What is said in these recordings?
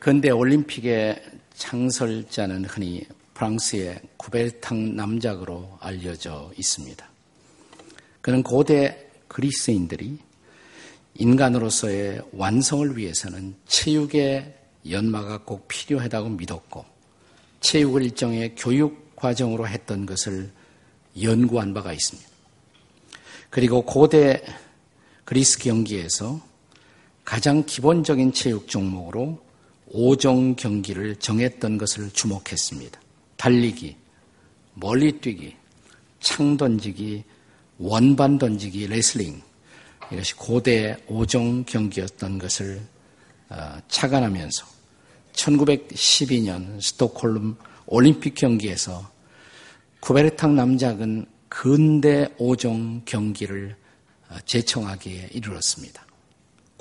근대 올림픽의 창설자는 흔히 프랑스의 쿠베르탕 남작으로 알려져 있습니다. 그는 고대 그리스인들이 인간으로서의 완성을 위해서는 체육의 연마가 꼭 필요하다고 믿었고 체육을 일종의 교육 과정으로 했던 것을 연구한 바가 있습니다. 그리고 고대 그리스 경기에서 가장 기본적인 체육 종목으로 오종 경기를 정했던 것을 주목했습니다. 달리기, 멀리 뛰기, 창 던지기, 원반 던지기, 레슬링 이것이 고대 오종 경기였던 것을 어, 착안하면서 1912년 스톡홀름 올림픽 경기에서 쿠베르탕 남작은 근대 오종 경기를 어, 제청하기에 이르렀습니다.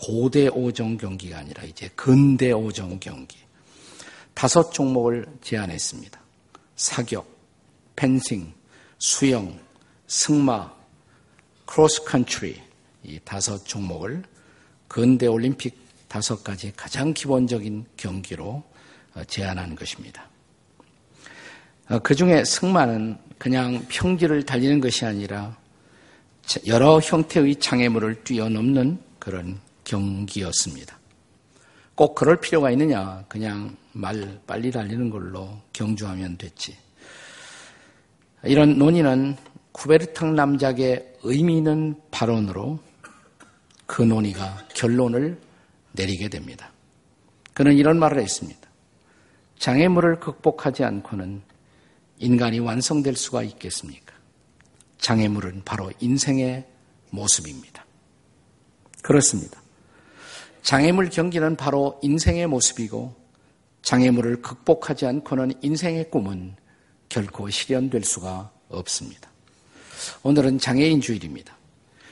고대 오종 경기가 아니라 이제 근대 오종 경기. 다섯 종목을 제안했습니다. 사격, 펜싱, 수영, 승마, 크로스 컨트리 이 다섯 종목을 근대 올림픽 다섯 가지 가장 기본적인 경기로 어, 제안한 것입니다. 어, 그 중에 승마는 그냥 평지를 달리는 것이 아니라 여러 형태의 장애물을 뛰어넘는 그런 경기였습니다. 꼭 그럴 필요가 있느냐? 그냥 말 빨리 달리는 걸로 경주하면 됐지. 이런 논의는 쿠베르탕 남작의 의미 있는 발언으로 그 논의가 결론을 내리게 됩니다. 그는 이런 말을 했습니다. 장애물을 극복하지 않고는 인간이 완성될 수가 있겠습니까? 장애물은 바로 인생의 모습입니다. 그렇습니다. 장애물 경기는 바로 인생의 모습이고 장애물을 극복하지 않고는 인생의 꿈은 결코 실현될 수가 없습니다. 오늘은 장애인 주일입니다.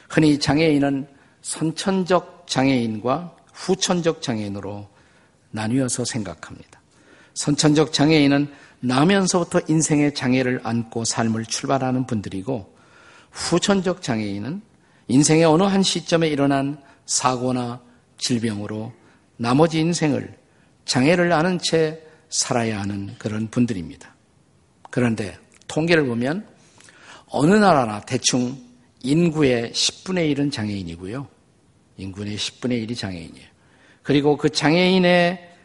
흔히 장애인은 선천적 장애인과 후천적 장애인으로 나뉘어서 생각합니다. 선천적 장애인은 나면서부터 인생의 장애를 안고 삶을 출발하는 분들이고 후천적 장애인은 인생의 어느 한 시점에 일어난 사고나 질병으로 나머지 인생을 장애를 아는 채 살아야 하는 그런 분들입니다. 그런데 통계를 보면 어느 나라나 대충 인구의 10분의 1은 장애인이고요. 인구의 10분의 1이 장애인이에요. 그리고 그 장애인의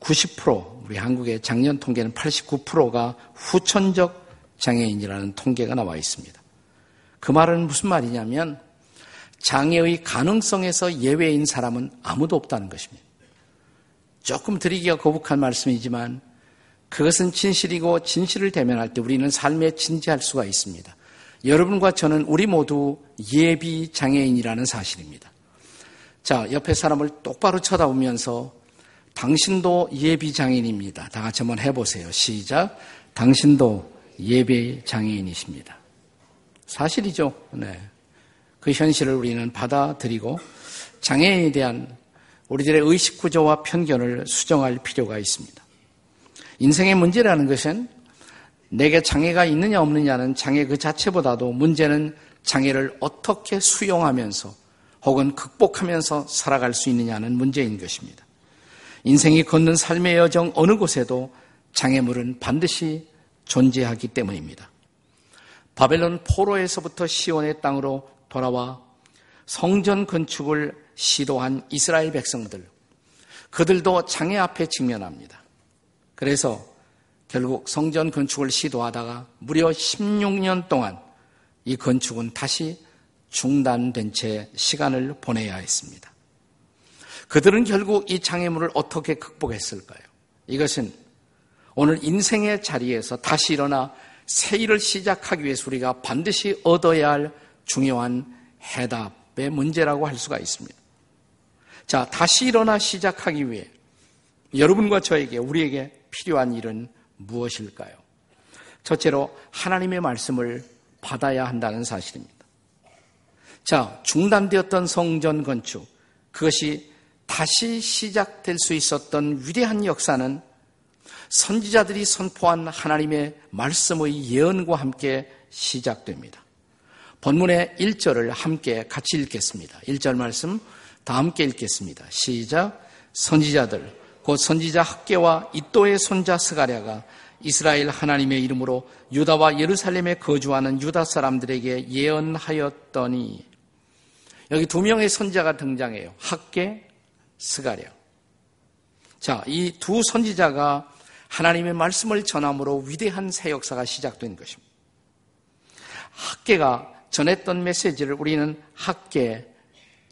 90% 우리 한국의 작년 통계는 89%가 후천적 장애인이라는 통계가 나와 있습니다. 그 말은 무슨 말이냐면 장애의 가능성에서 예외인 사람은 아무도 없다는 것입니다. 조금 드리기가 거북한 말씀이지만 그것은 진실이고 진실을 대면할 때 우리는 삶에 진지할 수가 있습니다. 여러분과 저는 우리 모두 예비 장애인이라는 사실입니다. 자, 옆에 사람을 똑바로 쳐다보면서 당신도 예비 장애인입니다. 다 같이 한번 해보세요. 시작. 당신도 예비 장애인이십니다. 사실이죠. 네. 그 현실을 우리는 받아들이고 장애인에 대한 우리들의 의식 구조와 편견을 수정할 필요가 있습니다. 인생의 문제라는 것은 내게 장애가 있느냐 없느냐는 장애 그 자체보다도 문제는 장애를 어떻게 수용하면서 혹은 극복하면서 살아갈 수 있느냐는 문제인 것입니다. 인생이 걷는 삶의 여정 어느 곳에도 장애물은 반드시 존재하기 때문입니다. 바벨론 포로에서부터 시온의 땅으로 돌아와 성전 건축을 시도한 이스라엘 백성들, 그들도 장애 앞에 직면합니다. 그래서 결국 성전 건축을 시도하다가 무려 16년 동안 이 건축은 다시 중단된 채 시간을 보내야 했습니다. 그들은 결국 이 장애물을 어떻게 극복했을까요? 이것은 오늘 인생의 자리에서 다시 일어나 새 일을 시작하기 위해서 우리가 반드시 얻어야 할 중요한 해답의 문제라고 할 수가 있습니다. 자, 다시 일어나 시작하기 위해 여러분과 저에게, 우리에게 필요한 일은 무엇일까요? 첫째로 하나님의 말씀을 받아야 한다는 사실입니다. 자, 중단되었던 성전 건축, 그것이 다시 시작될 수 있었던 위대한 역사는 선지자들이 선포한 하나님의 말씀의 예언과 함께 시작됩니다. 본문의 1절을 함께 같이 읽겠습니다. 1절 말씀 다 함께 읽겠습니다. 시작. 선지자들 곧 선지자 학계와 이또의 손자 스가랴가 이스라엘 하나님의 이름으로 유다와 예루살렘에 거주하는 유다 사람들에게 예언하였더니 여기 두 명의 선자가 등장해요. 학계, 스가랴. 자, 이 두 선지자가 하나님의 말씀을 전함으로 위대한 새 역사가 시작된 것입니다. 학계가 전했던 메시지를 우리는 학계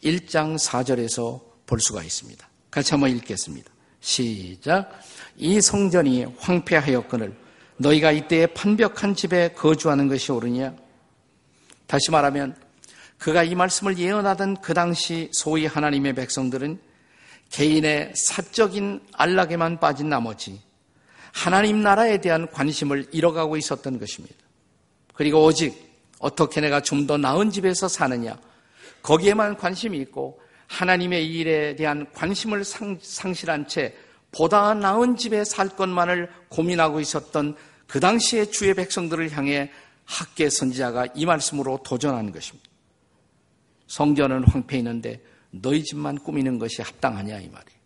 1장 4절에서 볼 수가 있습니다. 같이 한번 읽겠습니다. 시작. 이 성전이 황폐하였거늘 너희가 이때에 판벽한 집에 거주하는 것이 옳으냐? 다시 말하면 그가 이 말씀을 예언하던 그 당시 소위 하나님의 백성들은 개인의 사적인 안락에만 빠진 나머지 하나님 나라에 대한 관심을 잃어가고 있었던 것입니다. 그리고 오직 어떻게 내가 좀 더 나은 집에서 사느냐 거기에만 관심이 있고 하나님의 일에 대한 관심을 상, 실한 채 보다 나은 집에 살 것만을 고민하고 있었던 그 당시의 주의 백성들을 향해 학계 선지자가 이 말씀으로 도전한 것입니다. 성전은 황폐 있는데 너희 집만 꾸미는 것이 합당하냐 이 말이에요.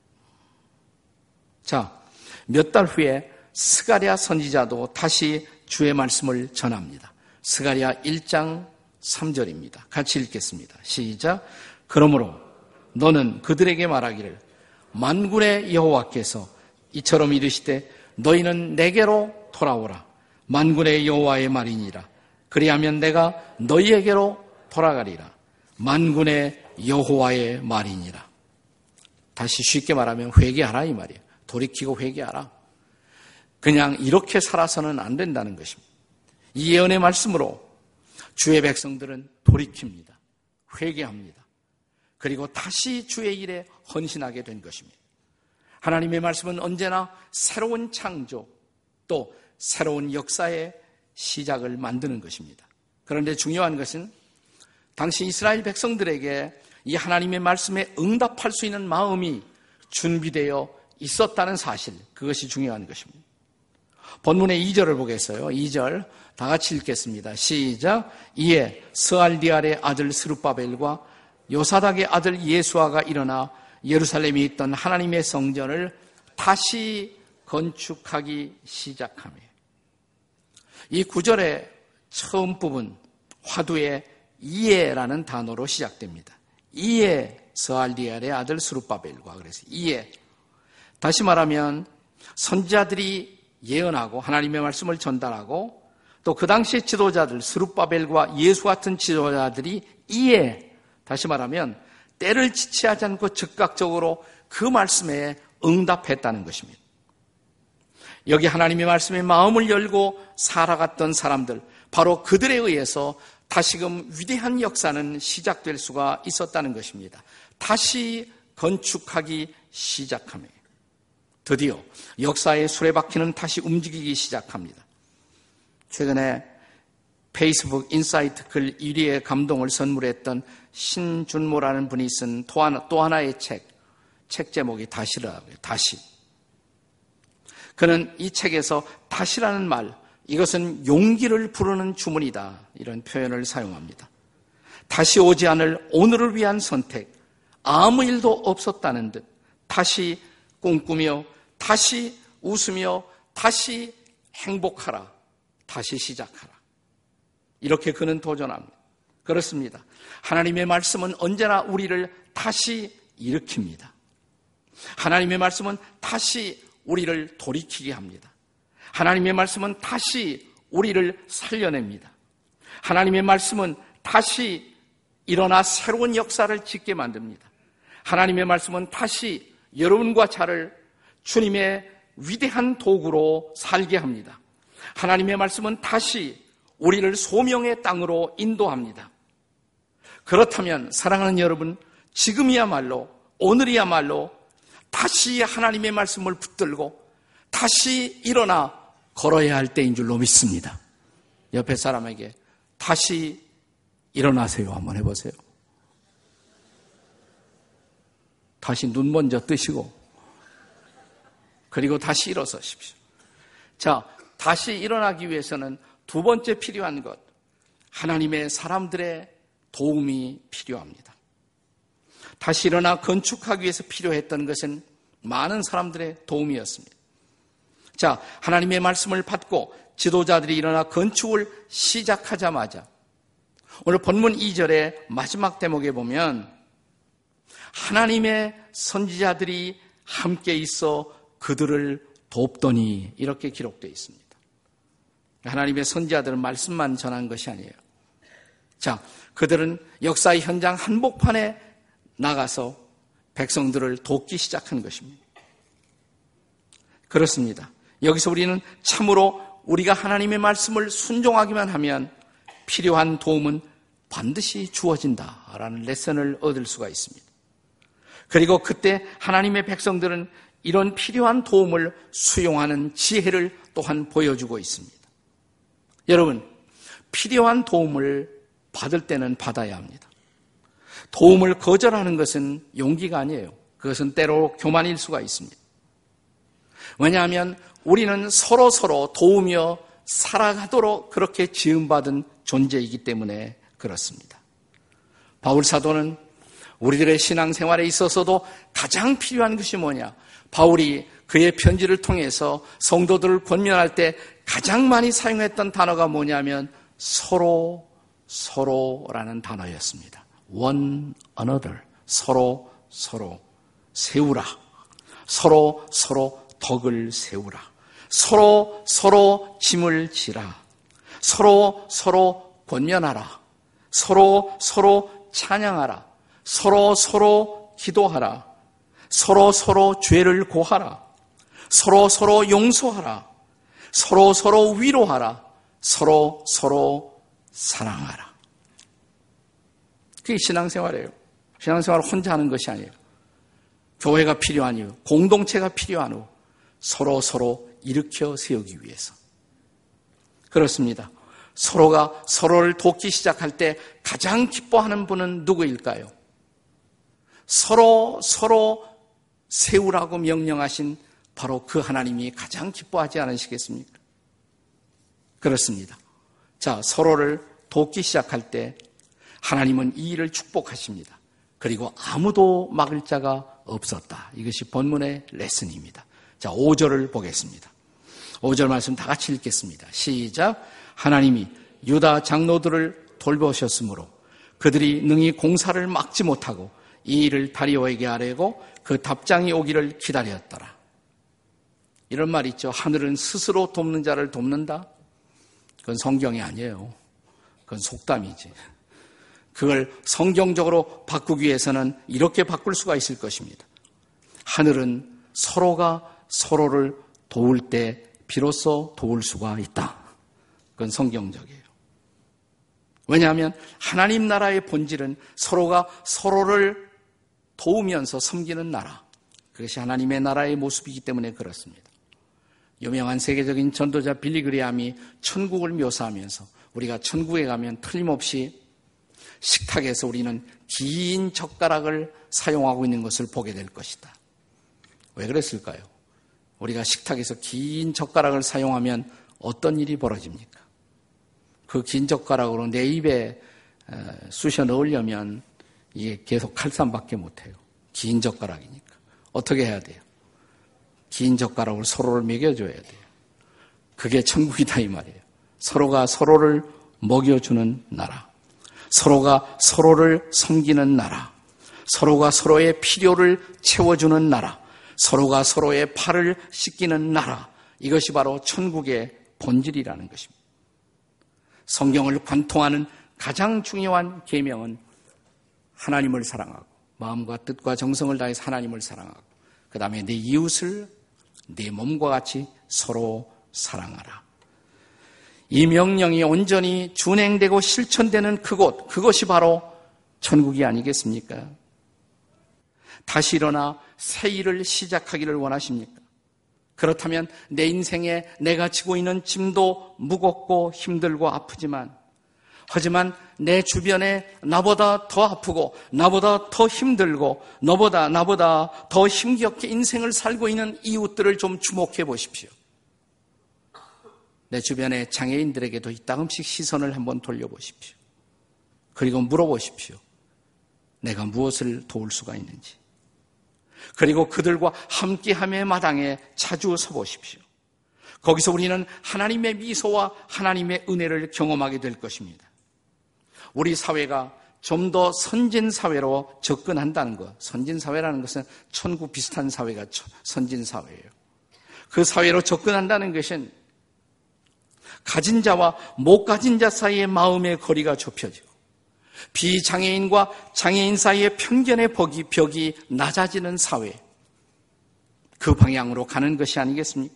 자, 몇 달 후에 스가랴 선지자도 다시 주의 말씀을 전합니다. 스가랴 1장 3절입니다. 같이 읽겠습니다. 시작. 그러므로 너는 그들에게 말하기를 만군의 여호와께서 이처럼 이르시되 너희는 내게로 돌아오라. 만군의 여호와의 말이니라. 그리하면 내가 너희에게로 돌아가리라. 만군의 여호와의 말이니라. 다시 쉽게 말하면 회개하라 이 말이에요. 돌이키고 회개하라. 그냥 이렇게 살아서는 안 된다는 것입니다. 이 예언의 말씀으로 주의 백성들은 돌이킵니다. 회개합니다. 그리고 다시 주의 일에 헌신하게 된 것입니다. 하나님의 말씀은 언제나 새로운 창조 또 새로운 역사의 시작을 만드는 것입니다. 그런데 중요한 것은 당시 이스라엘 백성들에게 이 하나님의 말씀에 응답할 수 있는 마음이 준비되어 있었다는 사실, 그것이 중요한 것입니다. 본문의 2절을 보겠어요. 2절 다 같이 읽겠습니다. 시작. 이에 스알디알의 아들 스루바벨과 요사닥의 아들 예수아가 일어나 예루살렘에 있던 하나님의 성전을 다시 건축하기 시작하며 이 구절의 처음 부분 화두의 이에라는 단어로 시작됩니다. 이에 스알디알의 아들 스루바벨과 그래서 이에 다시 말하면 선자들이 예언하고 하나님의 말씀을 전달하고 또 그 당시의 지도자들 스루바벨과 예수 같은 지도자들이 이에 다시 말하면 때를 지체하지 않고 즉각적으로 그 말씀에 응답했다는 것입니다. 여기 하나님의 말씀에 마음을 열고 살아갔던 사람들, 바로 그들에 의해서 다시금 위대한 역사는 시작될 수가 있었다는 것입니다. 다시 건축하기 시작하며 드디어 역사의 수레바퀴는 다시 움직이기 시작합니다. 최근에 페이스북 인사이트 글 1위의 감동을 선물했던 신준모라는 분이 쓴 또, 하나, 또 하나의 책, 책 제목이 다시라고요. 다시. 그는 이 책에서 다시라는 말, 이것은 용기를 부르는 주문이다. 이런 표현을 사용합니다. 다시 오지 않을 오늘을 위한 선택, 아무 일도 없었다는 듯 다시 꿈꾸며, 다시 웃으며, 다시 행복하라. 다시 시작하라. 이렇게 그는 도전합니다. 그렇습니다. 하나님의 말씀은 언제나 우리를 다시 일으킵니다. 하나님의 말씀은 다시 우리를 돌이키게 합니다. 하나님의 말씀은 다시 우리를 살려냅니다. 하나님의 말씀은 다시 일어나 새로운 역사를 짓게 만듭니다. 하나님의 말씀은 다시 여러분과 저를 주님의 위대한 도구로 살게 합니다. 하나님의 말씀은 다시 우리를 소명의 땅으로 인도합니다. 그렇다면 사랑하는 여러분, 지금이야말로 오늘이야말로 다시 하나님의 말씀을 붙들고 다시 일어나 걸어야 할 때인 줄로 믿습니다. 옆에 사람에게 다시 일어나세요. 한번 해보세요. 다시 눈 먼저 뜨시고 그리고 다시 일어서십시오. 자, 다시 일어나기 위해서는 두 번째 필요한 것, 하나님의 사람들의 도움이 필요합니다. 다시 일어나 건축하기 위해서 필요했던 것은 많은 사람들의 도움이었습니다. 자, 하나님의 말씀을 받고 지도자들이 일어나 건축을 시작하자마자 오늘 본문 2절의 마지막 대목에 보면 하나님의 선지자들이 함께 있어 그들을 돕더니 이렇게 기록되어 있습니다. 하나님의 선지자들은 말씀만 전한 것이 아니에요. 자, 그들은 역사의 현장 한복판에 나가서 백성들을 돕기 시작한 것입니다. 그렇습니다. 여기서 우리는 참으로 우리가 하나님의 말씀을 순종하기만 하면 필요한 도움은 반드시 주어진다라는 레슨을 얻을 수가 있습니다. 그리고 그때 하나님의 백성들은 이런 필요한 도움을 수용하는 지혜를 또한 보여주고 있습니다. 여러분, 필요한 도움을 받을 때는 받아야 합니다. 도움을 거절하는 것은 용기가 아니에요. 그것은 때로 교만일 수가 있습니다. 왜냐하면 우리는 서로 서로 도우며 살아가도록 그렇게 지음받은 존재이기 때문에 그렇습니다. 바울 사도는 우리들의 신앙생활에 있어서도 가장 필요한 것이 뭐냐? 바울이 그의 편지를 통해서 성도들을 권면할 때 가장 많이 사용했던 단어가 뭐냐면 서로 서로라는 단어였습니다. one another 서로 서로 세우라. 서로 서로 덕을 세우라. 서로 서로 짐을 지라. 서로 서로 권면하라. 서로 서로 찬양하라. 서로 서로 기도하라. 서로 서로 죄를 고하라. 서로 서로 용서하라. 서로 서로 위로하라. 서로 서로 사랑하라. 그게 신앙생활이에요. 신앙생활을 혼자 하는 것이 아니에요. 교회가 필요한 이유, 공동체가 필요한 이유, 서로 서로 일으켜 세우기 위해서. 그렇습니다. 서로가 서로를 돕기 시작할 때 가장 기뻐하는 분은 누구일까요? 서로 서로 세우라고 명령하신 바로 그 하나님이 가장 기뻐하지 않으시겠습니까? 그렇습니다. 자, 서로를 돕기 시작할 때 하나님은 이 일을 축복하십니다. 그리고 아무도 막을 자가 없었다. 이것이 본문의 레슨입니다. 자, 5절을 보겠습니다. 5절 말씀 다 같이 읽겠습니다. 시작. 하나님이 유다 장로들을 돌보셨으므로 그들이 능히 공사를 막지 못하고 이 일을 다리오에게 아뢰고 그 답장이 오기를 기다렸더라. 이런 말 있죠. 하늘은 스스로 돕는 자를 돕는다. 그건 성경이 아니에요. 그건 속담이지. 그걸 성경적으로 바꾸기 위해서는 이렇게 바꿀 수가 있을 것입니다. 하늘은 서로가 서로를 도울 때 비로소 도울 수가 있다. 그건 성경적이에요. 왜냐하면 하나님 나라의 본질은 서로가 서로를 도우면서 섬기는 나라. 그것이 하나님의 나라의 모습이기 때문에 그렇습니다. 유명한 세계적인 전도자 빌리그리암이 천국을 묘사하면서 우리가 천국에 가면 틀림없이 식탁에서 우리는 긴 젓가락을 사용하고 있는 것을 보게 될 것이다. 왜 그랬을까요? 우리가 식탁에서 긴 젓가락을 사용하면 어떤 일이 벌어집니까? 그 긴 젓가락으로 내 입에 쑤셔 넣으려면 이게 계속 칼쌈밖에 못해요. 긴 젓가락이니까. 어떻게 해야 돼요? 긴 젓가락으로 서로를 먹여줘야 돼요. 그게 천국이다 이 말이에요. 서로가 서로를 먹여주는 나라. 서로가 서로를 섬기는 나라. 서로가 서로의 필요를 채워주는 나라. 서로가 서로의 팔을 씻기는 나라. 이것이 바로 천국의 본질이라는 것입니다. 성경을 관통하는 가장 중요한 계명은 하나님을 사랑하고 마음과 뜻과 정성을 다해서 하나님을 사랑하고 그 다음에 내 이웃을 내 몸과 같이 서로 사랑하라. 이 명령이 온전히 준행되고 실천되는 그곳, 그것이 바로 천국이 아니겠습니까? 다시 일어나 새 일을 시작하기를 원하십니까? 그렇다면 내 인생에 내가 지고 있는 짐도 무겁고 힘들고 아프지만 하지만 내 주변에 나보다 더 아프고 나보다 더 힘들고 너보다 나보다 더 힘겹게 인생을 살고 있는 이웃들을 좀 주목해 보십시오. 내 주변의 장애인들에게도 이따금씩 시선을 한번 돌려보십시오. 그리고 물어보십시오. 내가 무엇을 도울 수가 있는지. 그리고 그들과 함께함의 마당에 자주 서보십시오. 거기서 우리는 하나님의 미소와 하나님의 은혜를 경험하게 될 것입니다. 우리 사회가 좀 더 선진 사회로 접근한다는 것. 선진 사회라는 것은 천국 비슷한 사회가 선진 사회예요. 그 사회로 접근한다는 것은 가진 자와 못 가진 자 사이의 마음의 거리가 좁혀지고 비장애인과 장애인 사이의 편견의 벽이, 벽이 낮아지는 사회. 그 방향으로 가는 것이 아니겠습니까?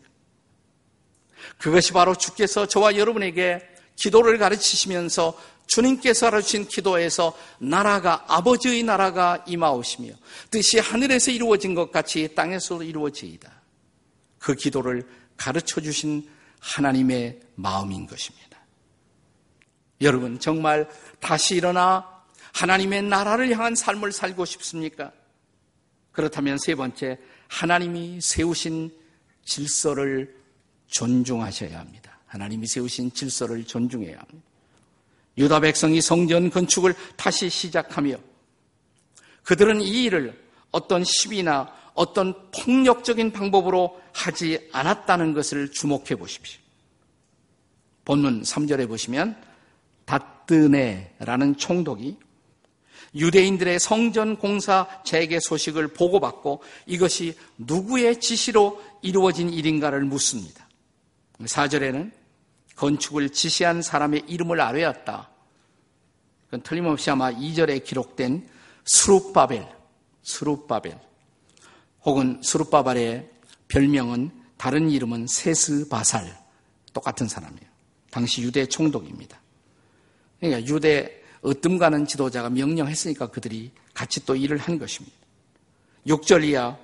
그것이 바로 주께서 저와 여러분에게 기도를 가르치시면서 주님께서 하신 기도에서 나라가 아버지의 나라가 임하오시며 뜻이 하늘에서 이루어진 것 같이 땅에서도 이루어지이다. 그 기도를 가르쳐 주신 하나님의 마음인 것입니다. 여러분 정말 다시 일어나 하나님의 나라를 향한 삶을 살고 싶습니까? 그렇다면 세 번째 하나님이 세우신 질서를 존중하셔야 합니다. 하나님이 세우신 질서를 존중해야 합니다. 유다 백성이 성전 건축을 다시 시작하며 그들은 이 일을 어떤 시비나 어떤 폭력적인 방법으로 하지 않았다는 것을 주목해 보십시오. 본문 3절에 보시면 다뜨네라는 총독이 유대인들의 성전 공사 재개 소식을 보고받고 이것이 누구의 지시로 이루어진 일인가를 묻습니다. 4절에는 건축을 지시한 사람의 이름을 아뢰었다. 그건 틀림없이 아마 2절에 기록된 수룹바벨, 수룹바벨, 혹은 수룹바벨의 별명은 다른 이름은 세스바살, 똑같은 사람이에요. 당시 유대 총독입니다. 그러니까 유대 어뜸가는 지도자가 명령했으니까 그들이 같이 또 일을 한 것입니다. 6절 이하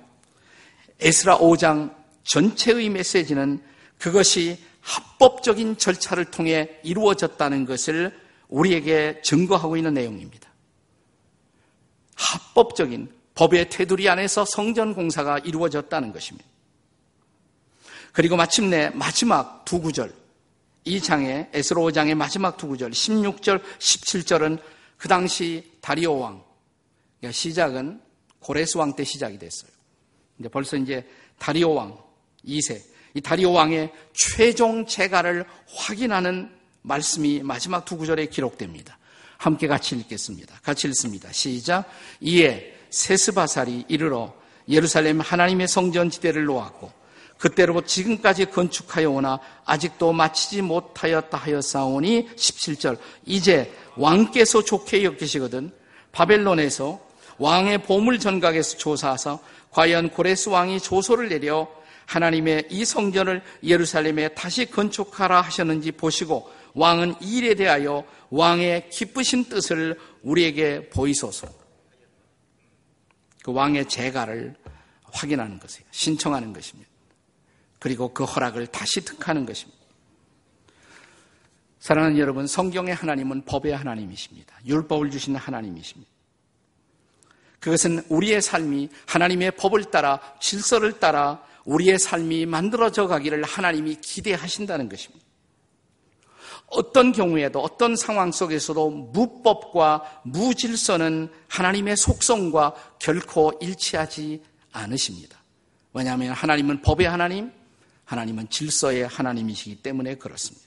에스라 5장 전체의 메시지는 그것이 합법적인 절차를 통해 이루어졌다는 것을 우리에게 증거하고 있는 내용입니다. 합법적인 법의 테두리 안에서 성전 공사가 이루어졌다는 것입니다. 그리고 마침내 마지막 두 구절, 이 장의 에스로 5장의 마지막 두 구절, 16절, 17절은 그 당시 다리오 왕, 그러니까 시작은 고레스 왕 때 시작이 됐어요. 근데 벌써 이제 다리오 왕 2세, 이 다리오 왕의 최종 재가를 확인하는 말씀이 마지막 두 구절에 기록됩니다. 함께 같이 읽겠습니다. 같이 읽습니다. 시작. 이에 세스바살이 이르러 예루살렘 하나님의 성전 지대를 놓았고 그때로 지금까지 건축하여 오나 아직도 마치지 못하였다 하였사오니 17절 이제 왕께서 좋게 여기시거든 바벨론에서 왕의 보물 전각에서 조사하사 과연 고레스 왕이 조소를 내려 하나님의 이 성전을 예루살렘에 다시 건축하라 하셨는지 보시고 왕은 이 일에 대하여 왕의 기쁘신 뜻을 우리에게 보이소서. 그 왕의 재가를 확인하는 것이에요. 신청하는 것입니다. 그리고 그 허락을 다시 득하는 것입니다. 사랑하는 여러분, 성경의 하나님은 법의 하나님이십니다. 율법을 주시는 하나님이십니다. 그것은 우리의 삶이 하나님의 법을 따라 질서를 따라 우리의 삶이 만들어져 가기를 하나님이 기대하신다는 것입니다. 어떤 경우에도 어떤 상황 속에서도 무법과 무질서는 하나님의 속성과 결코 일치하지 않으십니다. 왜냐하면 하나님은 법의 하나님, 하나님은 질서의 하나님이시기 때문에 그렇습니다.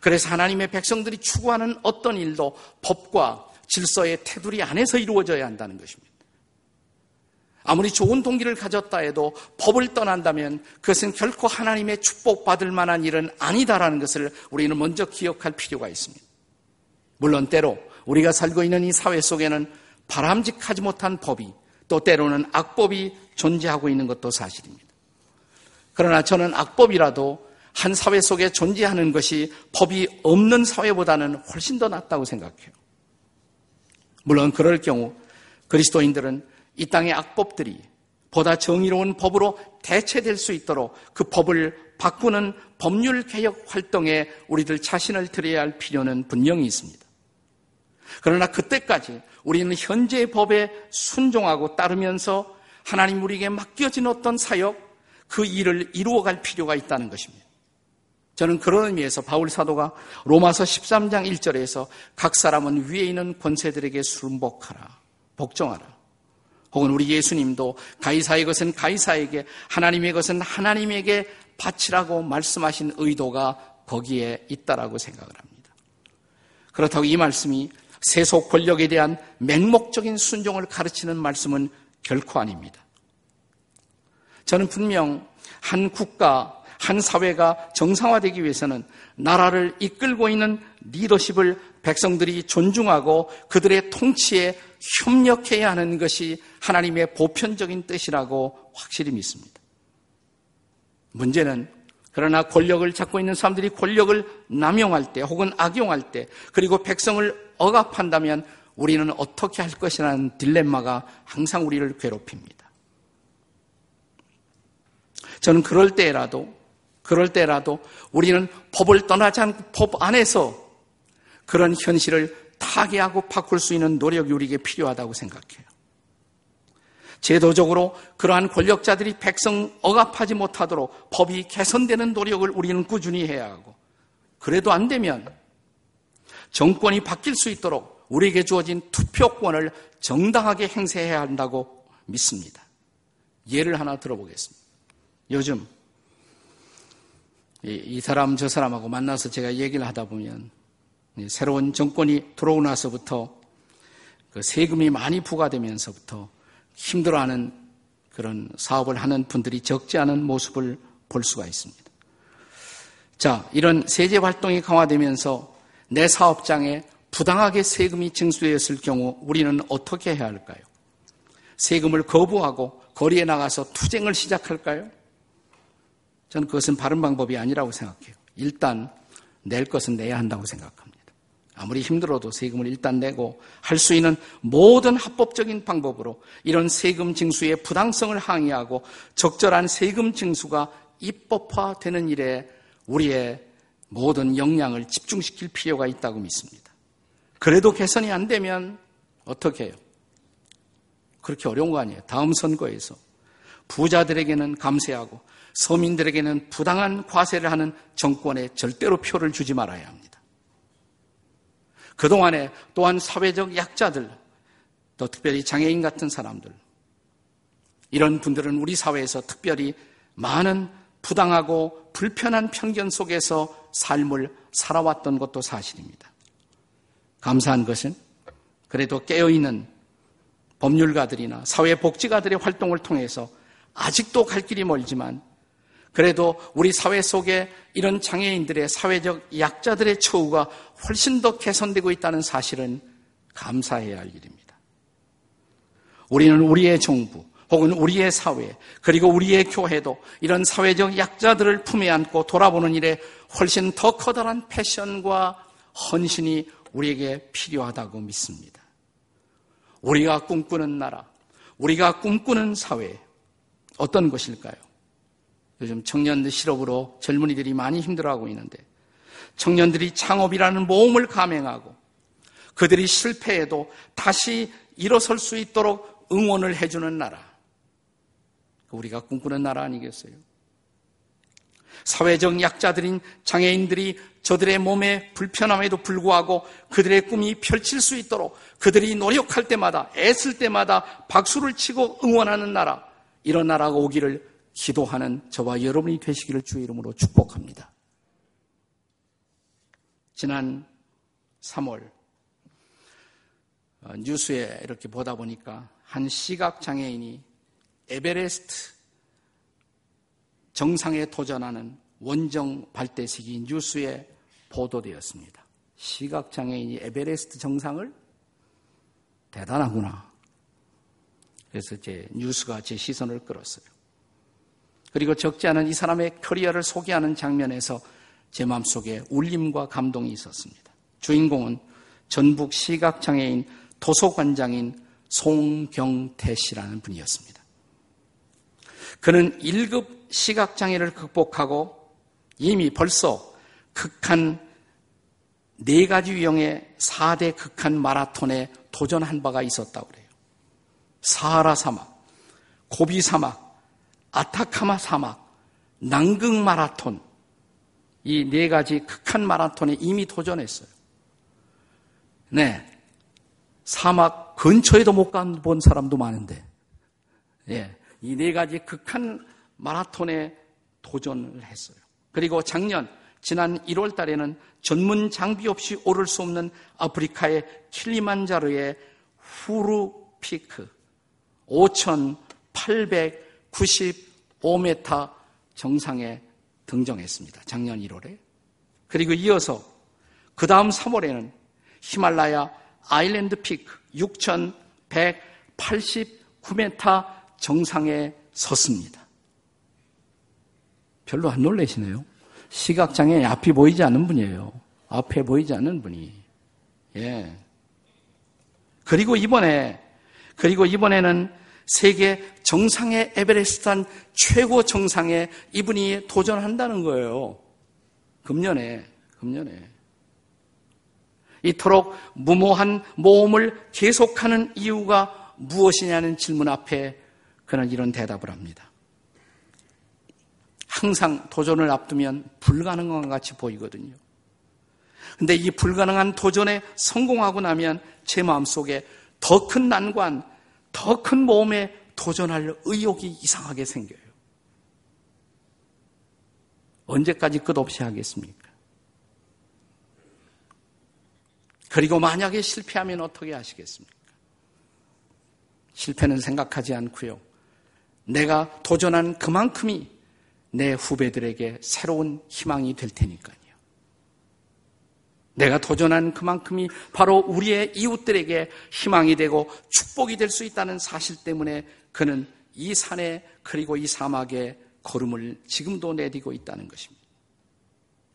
그래서 하나님의 백성들이 추구하는 어떤 일도 법과 질서의 테두리 안에서 이루어져야 한다는 것입니다. 아무리 좋은 동기를 가졌다 해도 법을 떠난다면 그것은 결코 하나님의 축복받을 만한 일은 아니다라는 것을 우리는 먼저 기억할 필요가 있습니다. 물론 때로 우리가 살고 있는 이 사회 속에는 바람직하지 못한 법이 또 때로는 악법이 존재하고 있는 것도 사실입니다. 그러나 저는 악법이라도 한 사회 속에 존재하는 것이 법이 없는 사회보다는 훨씬 더 낫다고 생각해요. 물론 그럴 경우 그리스도인들은 이 땅의 악법들이 보다 정의로운 법으로 대체될 수 있도록 그 법을 바꾸는 법률 개혁 활동에 우리들 자신을 들여야 할 필요는 분명히 있습니다. 그러나 그때까지 우리는 현재의 법에 순종하고 따르면서 하나님 우리에게 맡겨진 어떤 사역, 그 일을 이루어갈 필요가 있다는 것입니다. 저는 그런 의미에서 바울 사도가 로마서 13장 1절에서 각 사람은 위에 있는 권세들에게 순복하라, 복종하라. 혹은 우리 예수님도 가이사의 것은 가이사에게 하나님의 것은 하나님에게 바치라고 말씀하신 의도가 거기에 있다라고 생각을 합니다. 그렇다고 이 말씀이 세속 권력에 대한 맹목적인 순종을 가르치는 말씀은 결코 아닙니다. 저는 분명 한 국가, 한 사회가 정상화되기 위해서는 나라를 이끌고 있는 리더십을 백성들이 존중하고 그들의 통치에 협력해야 하는 것이 하나님의 보편적인 뜻이라고 확실히 믿습니다. 문제는 그러나 권력을 잡고 있는 사람들이 권력을 남용할 때 혹은 악용할 때 그리고 백성을 억압한다면 우리는 어떻게 할 것이라는 딜레마가 항상 우리를 괴롭힙니다. 저는 그럴 때라도 그럴 때라도 우리는 법을 떠나지 않고 법 안에서 그런 현실을 타개하고 바꿀 수 있는 노력이 우리에게 필요하다고 생각해요. 제도적으로 그러한 권력자들이 백성 억압하지 못하도록 법이 개선되는 노력을 우리는 꾸준히 해야 하고 그래도 안 되면 정권이 바뀔 수 있도록 우리에게 주어진 투표권을 정당하게 행사해야 한다고 믿습니다. 예를 하나 들어보겠습니다. 요즘 이 사람 저 사람하고 만나서 제가 얘기를 하다 보면 새로운 정권이 들어오고 나서부터 그 세금이 많이 부과되면서부터 힘들어하는 그런 사업을 하는 분들이 적지 않은 모습을 볼 수가 있습니다. 자, 이런 세제 활동이 강화되면서 내 사업장에 부당하게 세금이 징수되었을 경우 우리는 어떻게 해야 할까요? 세금을 거부하고 거리에 나가서 투쟁을 시작할까요? 저는 그것은 바른 방법이 아니라고 생각해요. 일단 낼 것은 내야 한다고 생각합니다. 아무리 힘들어도 세금을 일단 내고 할 수 있는 모든 합법적인 방법으로 이런 세금 징수의 부당성을 항의하고 적절한 세금 징수가 입법화되는 일에 우리의 모든 역량을 집중시킬 필요가 있다고 믿습니다. 그래도 개선이 안 되면 어떻게 해요? 그렇게 어려운 거 아니에요. 다음 선거에서 부자들에게는 감세하고 서민들에게는 부당한 과세를 하는 정권에 절대로 표를 주지 말아야 합니다. 그동안에 또한 사회적 약자들, 또 특별히 장애인 같은 사람들, 이런 분들은 우리 사회에서 특별히 많은 부당하고 불편한 편견 속에서 삶을 살아왔던 것도 사실입니다. 감사한 것은 그래도 깨어있는 법률가들이나 사회복지가들의 활동을 통해서 아직도 갈 길이 멀지만 그래도 우리 사회 속에 이런 장애인들의 사회적 약자들의 처우가 훨씬 더 개선되고 있다는 사실은 감사해야 할 일입니다. 우리는 우리의 정부 혹은 우리의 사회 그리고 우리의 교회도 이런 사회적 약자들을 품에 안고 돌아보는 일에 훨씬 더 커다란 패션과 헌신이 우리에게 필요하다고 믿습니다. 우리가 꿈꾸는 나라, 우리가 꿈꾸는 사회 어떤 것일까요? 요즘 청년들 실업으로 젊은이들이 많이 힘들어하고 있는데 청년들이 창업이라는 모험을 감행하고 그들이 실패해도 다시 일어설 수 있도록 응원을 해주는 나라. 우리가 꿈꾸는 나라 아니겠어요? 사회적 약자들인 장애인들이 저들의 몸의 불편함에도 불구하고 그들의 꿈이 펼칠 수 있도록 그들이 노력할 때마다 애쓸 때마다 박수를 치고 응원하는 나라. 이런 나라가 오기를 기도하는 저와 여러분이 되시기를 주의 이름으로 축복합니다. 지난 3월 어, 뉴스에 이렇게 보다 보니까 한 시각 장애인이 에베레스트 정상에 도전하는 원정 발대식이 뉴스에 보도되었습니다. 시각 장애인이 에베레스트 정상을 대단하구나. 그래서 제 뉴스가 제 시선을 끌었어요. 그리고 적지 않은 이 사람의 커리어를 소개하는 장면에서 제 마음속에 울림과 감동이 있었습니다. 주인공은 전북 시각장애인 도서관장인 송경태 씨라는 분이었습니다. 그는 1급 시각장애를 극복하고 이미 벌써 극한 네 가지 유형의 4대 극한 마라톤에 도전한 바가 있었다고 그래요. 사하라 사막, 고비 사막, 아타카마 사막, 남극 마라톤, 이 네 가지 극한 마라톤에 이미 도전했어요. 네. 사막 근처에도 못간본 사람도 많은데, 예, 이 네 가지 극한 마라톤에 도전을 했어요. 그리고 작년 지난 1월 달에는 전문 장비 없이 오를 수 없는 아프리카의 킬리만자로의 후루 피크 5,895m 정상에 등정했습니다. 작년 1월에. 그리고 이어서 그 다음 3월에는 히말라야 아일랜드 피크 6,189m 정상에 섰습니다. 별로 안 놀라시네요. 시각장애 앞이 보이지 않는 분이에요. 앞에 보이지 않는 분이. 예. 그리고 이번에, 그리고 이번에는 세계 정상의 에베레스트한 최고 정상에 이분이 도전한다는 거예요. 금년에, 금년에. 이토록 무모한 모험을 계속하는 이유가 무엇이냐는 질문 앞에 그는 이런 대답을 합니다. 항상 도전을 앞두면 불가능한 것 같이 보이거든요. 근데 이 불가능한 도전에 성공하고 나면 제 마음속에 더 큰 난관, 더 큰 모험에 도전할 의욕이 이상하게 생겨요. 언제까지 끝없이 하겠습니까? 그리고 만약에 실패하면 어떻게 하시겠습니까? 실패는 생각하지 않고요. 내가 도전한 그만큼이 내 후배들에게 새로운 희망이 될 테니까요. 내가 도전한 그만큼이 바로 우리의 이웃들에게 희망이 되고 축복이 될 수 있다는 사실 때문에 그는 이 산에 그리고 이 사막에 걸음을 지금도 내디고 있다는 것입니다.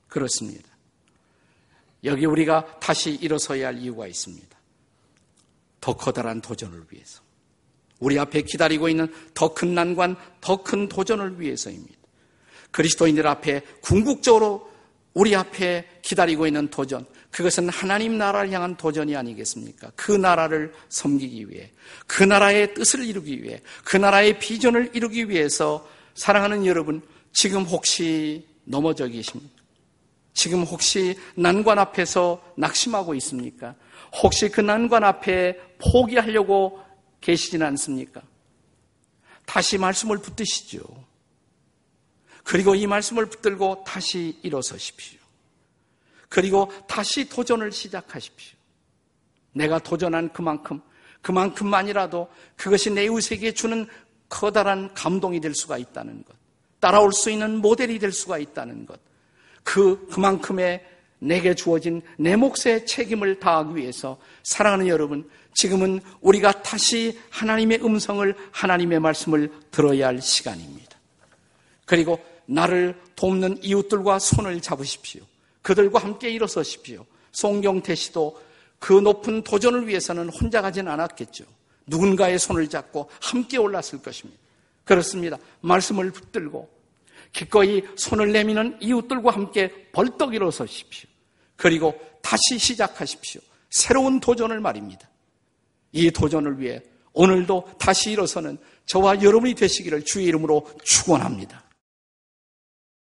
그렇습니다. 여기 우리가 다시 일어서야 할 이유가 있습니다. 더 커다란 도전을 위해서. 우리 앞에 기다리고 있는 더 큰 난관, 더 큰 도전을 위해서입니다. 그리스도인들 앞에 궁극적으로 우리 앞에 기다리고 있는 도전, 그것은 하나님 나라를 향한 도전이 아니겠습니까? 그 나라를 섬기기 위해, 그 나라의 뜻을 이루기 위해, 그 나라의 비전을 이루기 위해서 사랑하는 여러분, 지금 혹시 넘어져 계십니까? 지금 혹시 난관 앞에서 낙심하고 있습니까? 혹시 그 난관 앞에 포기하려고 계시진 않습니까? 다시 말씀을 붙드시죠. 그리고 이 말씀을 붙들고 다시 일어서십시오. 그리고 다시 도전을 시작하십시오. 내가 도전한 그만큼, 그만큼만이라도 그것이 내 이웃에게 주는 커다란 감동이 될 수가 있다는 것. 따라올 수 있는 모델이 될 수가 있다는 것. 그, 그만큼의 내게 주어진 내 몫의 책임을 다하기 위해서 사랑하는 여러분, 지금은 우리가 다시 하나님의 음성을, 하나님의 말씀을 들어야 할 시간입니다. 그리고 나를 돕는 이웃들과 손을 잡으십시오. 그들과 함께 일어서십시오. 송경태 씨도 그 높은 도전을 위해서는 혼자 가지는 않았겠죠. 누군가의 손을 잡고 함께 올랐을 것입니다. 그렇습니다. 말씀을 붙들고 기꺼이 손을 내미는 이웃들과 함께 벌떡 일어서십시오. 그리고 다시 시작하십시오. 새로운 도전을 말입니다. 이 도전을 위해 오늘도 다시 일어서는 저와 여러분이 되시기를 주의 이름으로 축원합니다.